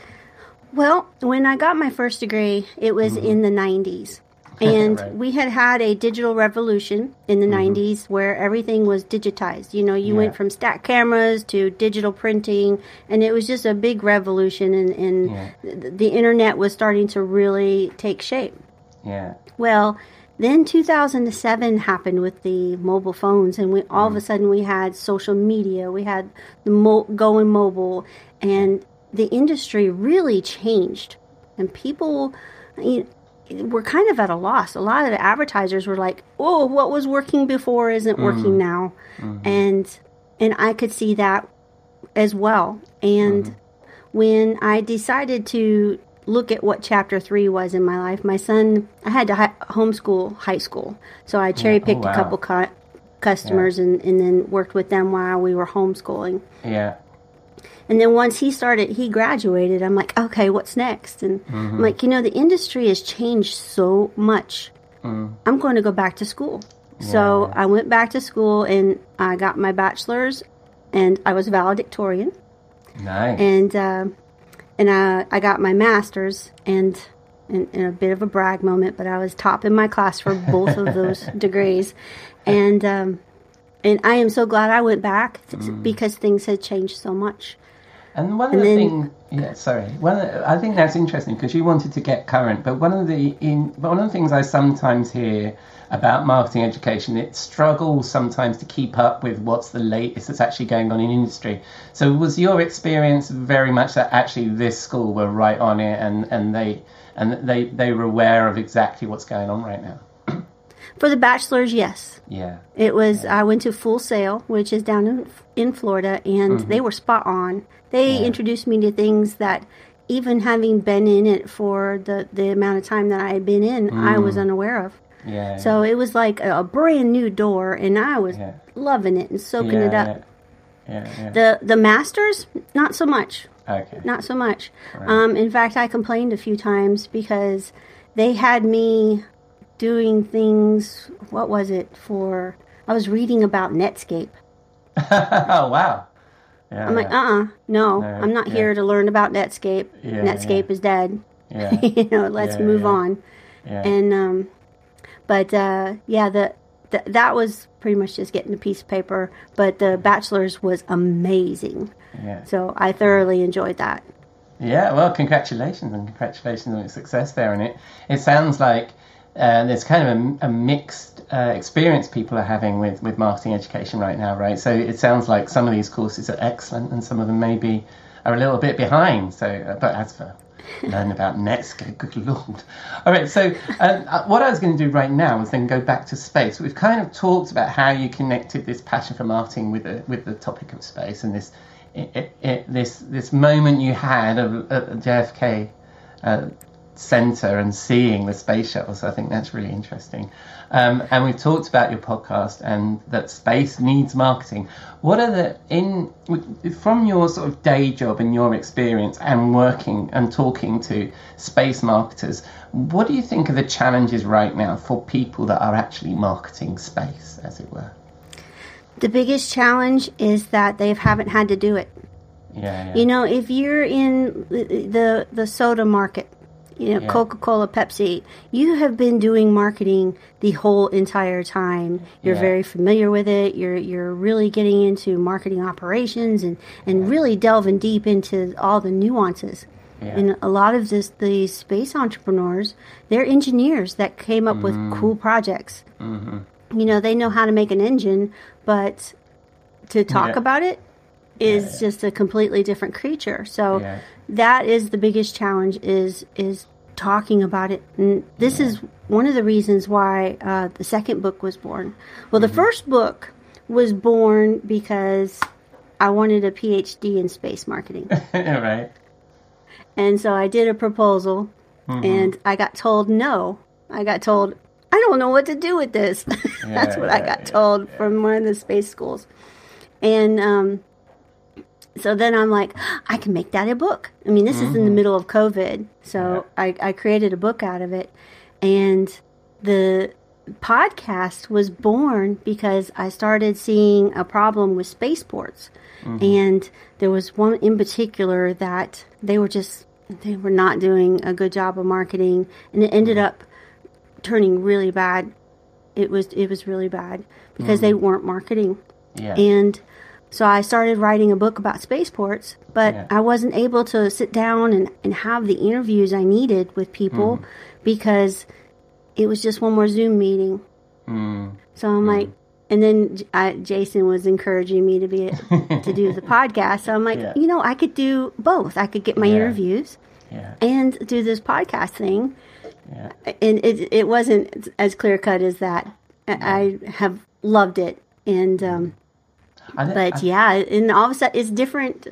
Well, when I got my first degree, it was mm-hmm. in the 90s. And Right. we had had a digital revolution in the mm-hmm. 90s where everything was digitized. You know, you Yeah. went from stack cameras to digital printing, and it was just a big revolution, and, and Yeah. th- the internet was starting to really take shape. yeah Well, then 2007 happened with the mobile phones, and we all of a mm. sudden we had social media, we had the mo- going mobile, and the industry really changed, and people. You were kind of at a loss. A lot of the advertisers were like, "Oh, what was working before isn't mm-hmm. working now," mm-hmm. and and I could see that as well. And mm-hmm. when I decided to look at what chapter three was in my life, my son, I had to hi- homeschool high school. So I cherry picked Oh, wow. a couple cu- customers and, and then worked with them while we were homeschooling. yeah And then once he started, he graduated. I'm like, okay, what's next? And I'm like, you know, the industry has changed so much. I'm going to go back to school. So I went back to school and I got my bachelor's, and I was valedictorian nice and uh, and I, I got my master's and in, in a bit of a brag moment, but I was top in my class for both of those degrees, and um, and I am so glad I went back t- because things had changed so much. And one of And the then- things, yeah, sorry. One, of the- I think that's interesting because you wanted to get current. But one of the in one of the things I sometimes hear about marketing education, it struggles sometimes to keep up with what's the latest that's actually going on in industry. So was your experience very much that actually this school were right on it and and they and they they were aware of exactly what's going on right now? For the bachelor's, yes, Yeah. it was. I went to Full Sail, which is down in in Florida, and mm-hmm. they were spot on. They introduced me to things that. Even having been in it for the, the amount of time that I had been in, I was mm. unaware of. Yeah. So it was like a, a brand new door, and I was Yeah. loving it and soaking yeah, it up. Yeah. The the masters, not so much, okay. not so much. Um, in fact, I complained a few times because they had me doing things. What was it for? I was reading about Netscape. oh wow. Yeah. I'm like, uh, uh no, No, I'm not yeah. here to learn about Netscape. Yeah, Netscape is dead. yeah. you know, let's move on. Yeah. And um, but uh, yeah, the, the that was pretty much just getting a piece of paper. But the bachelor's was amazing, yeah. so I thoroughly enjoyed that. Yeah, well, congratulations and congratulations on your success there. And it it sounds like uh, there's kind of a, a mixed uh, experience people are having with, with marketing education right now, right? So it sounds like some of these courses are excellent, and some of them maybe are a little bit behind. So, uh, but as for learning about Netscape, good lord! All right, so um, uh, what I was going to do right now is then go back to space. We've kind of talked about how you connected this passion for marketing with the with the topic of space and this it, it, this this moment you had of, at JFK. Uh, center and seeing the space shuttle. So I think that's really interesting. Um, and we've talked about your podcast and that space needs marketing. What are the in from your sort of day job and your experience and working and talking to space marketers? What do you think are the challenges right now for people that are actually marketing space, as it were? The biggest challenge is that they haven't had to do it. Yeah, yeah. You know, if you're in the the, the soda market, you know, Yeah. Coca Cola, Pepsi, you have been doing marketing the whole entire time. You're Yeah. very familiar with it. You're you're really getting into marketing operations and, and really delving deep into all the nuances. Yeah. And a lot of this these space entrepreneurs, they're engineers that came up Mm. with cool projects. Mm-hmm. You know, they know how to make an engine, but to talk Yeah. about it is just a completely different creature. So Yeah. that is the biggest challenge is is talking about it. And this is one of the reasons why uh, the second book was born. Well, the first book was born because I wanted a PhD in space marketing. right. And so I did a proposal and I got told no. I got told, I don't know what to do with this. That's what I got yeah, told from one of the space schools. And um, so then I'm like, I can make that a book. I mean, this is in the mm-hmm. middle of COVID. So I, I created a book out of it. And the podcast was born because I started seeing a problem with spaceports. Mm-hmm. And there was one in particular that they were just they were not doing a good job of marketing and it ended mm-hmm. up turning really bad. It was it was really bad because they weren't marketing. Yeah. And so I started writing a book about spaceports, but Yeah. I wasn't able to sit down and, and have the interviews I needed with people Mm-hmm. because it was just one more Zoom meeting. Mm. So I'm like, and then I, Jason was encouraging me to be to do the podcast. So I'm like, Yeah. you know, I could do both. I could get my Yeah. interviews and do this podcast thing. Yeah. And it it wasn't as clear cut as that. I I have loved it, and um, I, but yeah, and all of a sudden it's different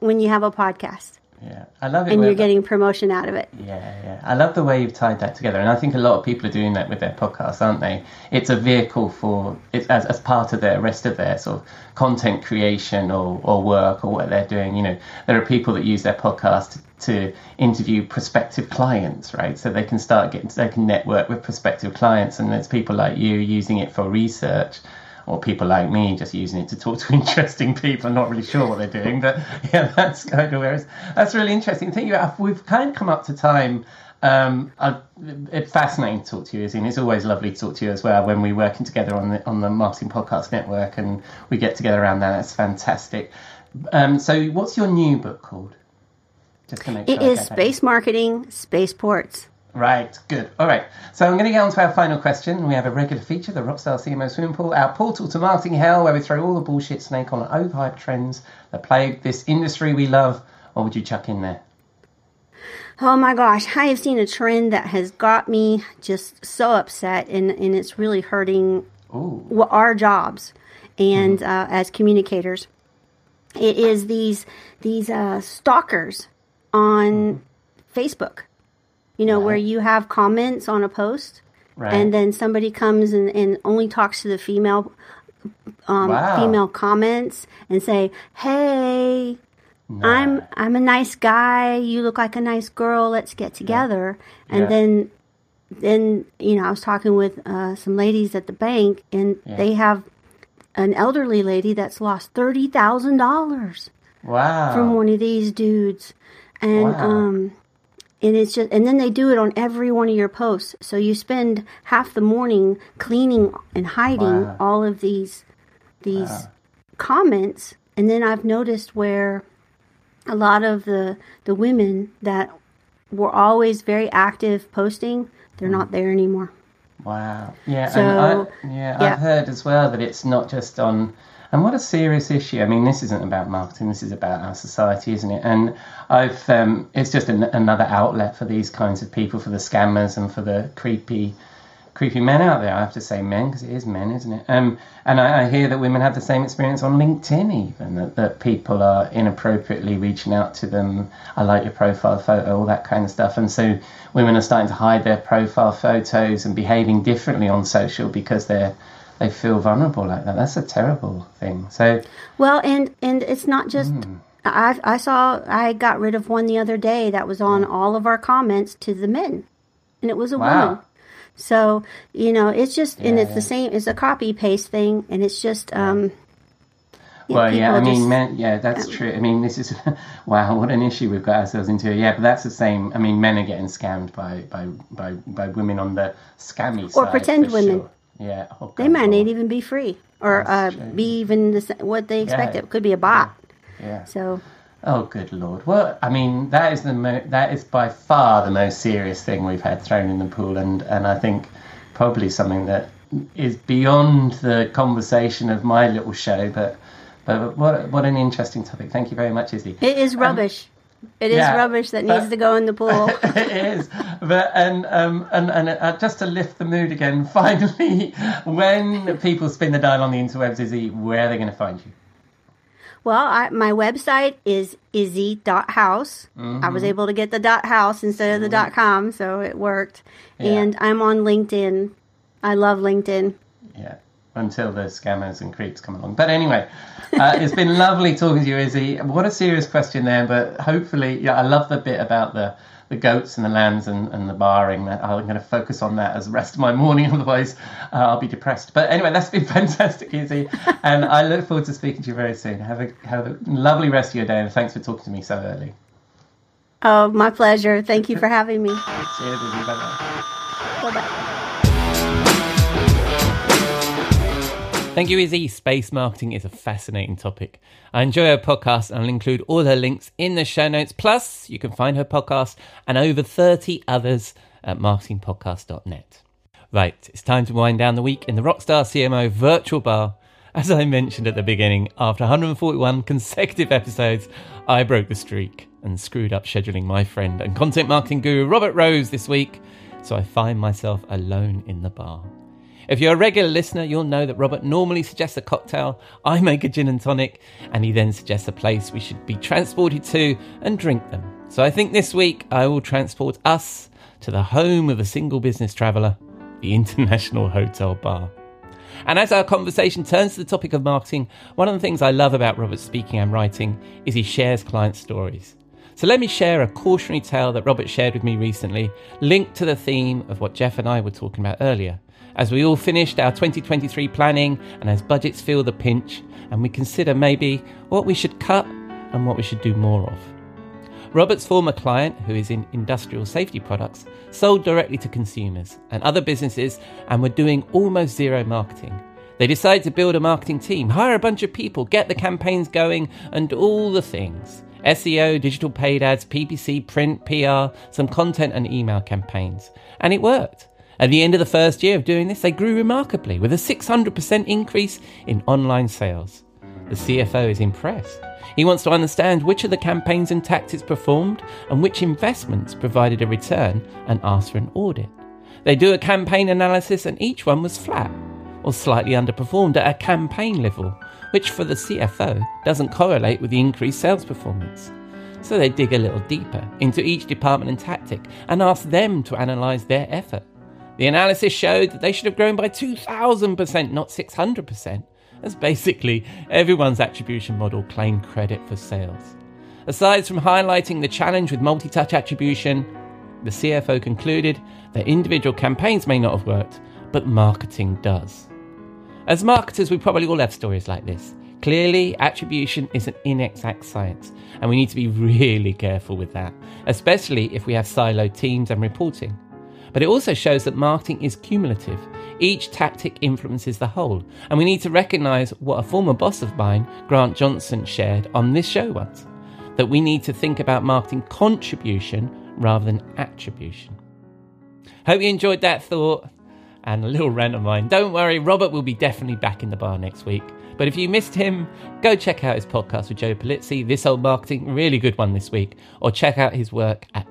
when you have a podcast yeah. I love it. and you're getting promotion out of it. Yeah, yeah. I love the way you've tied that together, and I think a lot of people are doing that with their podcasts, aren't they? It's a vehicle for it's as, as part of their rest of their sort of content creation or, or work or what they're doing. You know, there are people that use their podcast to interview prospective clients, right? So they can start getting they can network with prospective clients, and there's people like you using it for research. Or people like me just using it to talk to interesting people. I'm not really sure what they're doing, but yeah, that's kind of where it's, that's really interesting. Think about we've kind of come up to time. Um, I, it's fascinating to talk to you, Izzy, and it's always lovely to talk to you as well when we're working together on the on the Marketing Podcast Network and we get together around that. That's fantastic. Um, so, what's your new book called? Just to make It sure is space marketing, spaceports. Right, good. All right. So I'm going to get on to our final question. We have a regular feature, the Rockstar CMO Swimming Pool, our portal to marketing hell, where we throw all the bullshit snake on overhyped trends that plague this industry we love. What would you chuck in there? Oh my gosh, I have seen a trend that has got me just so upset, and, and it's really hurting Ooh, our jobs and uh, as communicators. It is these these uh, stalkers on Facebook. You know, where you have comments on a post, right. and then somebody comes and, and only talks to the female um, Wow. female comments and say, "Hey, I'm I'm a nice guy. You look like a nice girl. Let's get together." And Yeah. then then you know I was talking with uh, some ladies at the bank, and they have an elderly lady that's lost thirty thousand dollars wow. from one of these dudes, and Wow. um, and it's just and then they do it on every one of your posts. So you spend half the morning cleaning and hiding Wow. all of these these comments, and then I've noticed where a lot of the the women that were always very active posting, they're hmm. not there anymore. Wow. Yeah, So, and I, yeah, yeah. I've heard as well that it's not just on. And what a serious issue. I mean, this isn't about marketing. This is about our society, isn't it? And I've, um, it's just an, another outlet for these kinds of people, for the scammers and for the creepy, creepy men out there. I have to say men because it is men, isn't it? Um, and I, I hear that women have the same experience on LinkedIn, even that, that people are inappropriately reaching out to them. I like your profile photo, all that kind of stuff. And so women are starting to hide their profile photos and behaving differently on social because they're they feel vulnerable like that. That's a terrible thing. So Well, and and it's not just. I I saw I got rid of one the other day that was on all of our comments to the men, and it was a Wow. woman. So you know, it's just and Yeah, it's the same. It's a copy paste thing, and it's just um. Well, yeah, I mean, just- men, yeah, that's true. I mean, this is, wow, what an issue we've got ourselves into. Yeah, but that's the same. I mean, men are getting scammed by by by, by women on the scammy side. Or pretend women. sure. Yeah, oh, They might not even be free, or uh, be even the, what they expect. Yeah. It could be a bot. Yeah. So Oh, good lord. Well, I mean, that is the mo- that is by far the most serious thing we've had thrown in the pool, and and I think probably something that is beyond the conversation of my little show. But but what what an interesting topic. Thank you very much, Izzy. it is rubbish. It is yeah, rubbish that but- needs to go in the pool. it is, but and um and and uh, just to lift the mood again. Finally, when people spin the dial on the interwebs, Izzy, where are they going to find you? Well, I, my website is izzy.house. I Mm-hmm. was able to get the dot house instead of the dot com, so it worked. And I'm on LinkedIn. I love LinkedIn. Yeah, until the scammers and creeps come along. But anyway, uh, it's been lovely talking to you, Izzy. What a serious question there, but hopefully, yeah, I love the bit about the the goats and the lambs and, and the barring. I'm going to focus on that as the rest of my morning, otherwise uh, I'll be depressed. But anyway, that's been fantastic, Izzy, and I look forward to speaking to you very soon. Have a have a lovely rest of your day, and thanks for talking to me so early. Oh, my pleasure. Thank you for having me. Cheers, Izzy. Bye bye. Bye-bye. Thank you, Izzy. Space marketing is a fascinating topic. I enjoy her podcast and I'll include all her links in the show notes. Plus, you can find her podcast and over 30 others at marketingpodcast.net. Right, it's time to wind down the week in the Rockstar CMO virtual bar. As I mentioned at the beginning, after 141 consecutive episodes, I broke the streak and screwed up scheduling my friend and content marketing guru Robert Rose this week, so I find myself alone in the bar. If you're a regular listener, you'll know that Robert normally suggests a cocktail, I make a gin and tonic, and he then suggests a place we should be transported to and drink them. So I think this week I will transport us to the home of a single business traveller, the International Hotel Bar. And as our conversation turns to the topic of marketing, one of the things I love about Robert's speaking and writing is he shares client stories. So let me share a cautionary tale that Robert shared with me recently, linked to the theme of what Jeff and I were talking about earlier. As we all finished our 2023 planning and as budgets feel the pinch, and we consider maybe what we should cut and what we should do more of. Robert's former client, who is in industrial safety products, sold directly to consumers and other businesses and were doing almost zero marketing. They decided to build a marketing team, hire a bunch of people, get the campaigns going, and all the things SEO, digital paid ads, PPC, print, PR, some content and email campaigns. And it worked. At the end of the first year of doing this, they grew remarkably with a 600% increase in online sales. The CFO is impressed. He wants to understand which of the campaigns and tactics performed and which investments provided a return and asks for an audit. They do a campaign analysis and each one was flat or slightly underperformed at a campaign level, which for the CFO doesn't correlate with the increased sales performance. So they dig a little deeper into each department and tactic and ask them to analyse their effort. The analysis showed that they should have grown by 2,000%, not 600%, as basically everyone's attribution model claimed credit for sales. Aside from highlighting the challenge with multi touch attribution, the CFO concluded that individual campaigns may not have worked, but marketing does. As marketers, we probably all have stories like this. Clearly, attribution is an inexact science, and we need to be really careful with that, especially if we have siloed teams and reporting. But it also shows that marketing is cumulative. Each tactic influences the whole, and we need to recognize what a former boss of mine, Grant Johnson, shared on this show once that we need to think about marketing contribution rather than attribution. Hope you enjoyed that thought. and a little rant of mine. Don't worry, Robert will be definitely back in the bar next week. But if you missed him, go check out his podcast with Joe Pulizzi, This Old Marketing, really good one this week, or check out his work at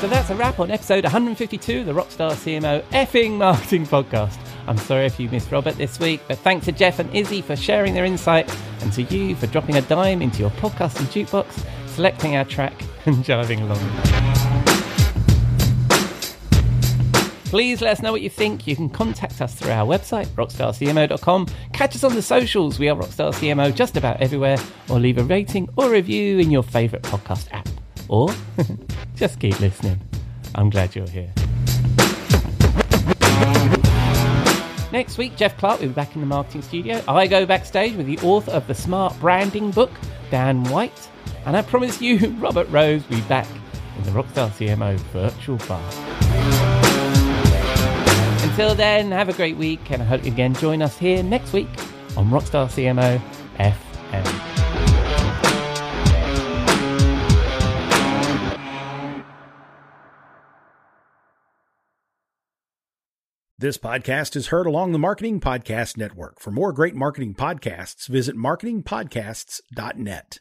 So that's a wrap on episode 152 of the Rockstar CMO effing marketing podcast. I'm sorry if you missed Robert this week, but thanks to Jeff and Izzy for sharing their insight, and to you for dropping a dime into your podcasting jukebox, selecting our track, and jiving along. Please let us know what you think. You can contact us through our website, rockstarcmo.com. Catch us on the socials. We are Rockstar CMO just about everywhere. Or leave a rating or review in your favourite podcast app. Or just keep listening. I'm glad you're here. Next week, Jeff Clark will be back in the marketing studio. I go backstage with the author of the Smart Branding book, Dan White. And I promise you, Robert Rose will be back in the Rockstar CMO virtual bar. Until then, have a great week, and I hope you again join us here next week on Rockstar CMO FM. This podcast is heard along the Marketing Podcast Network. For more great marketing podcasts, visit marketingpodcasts.net.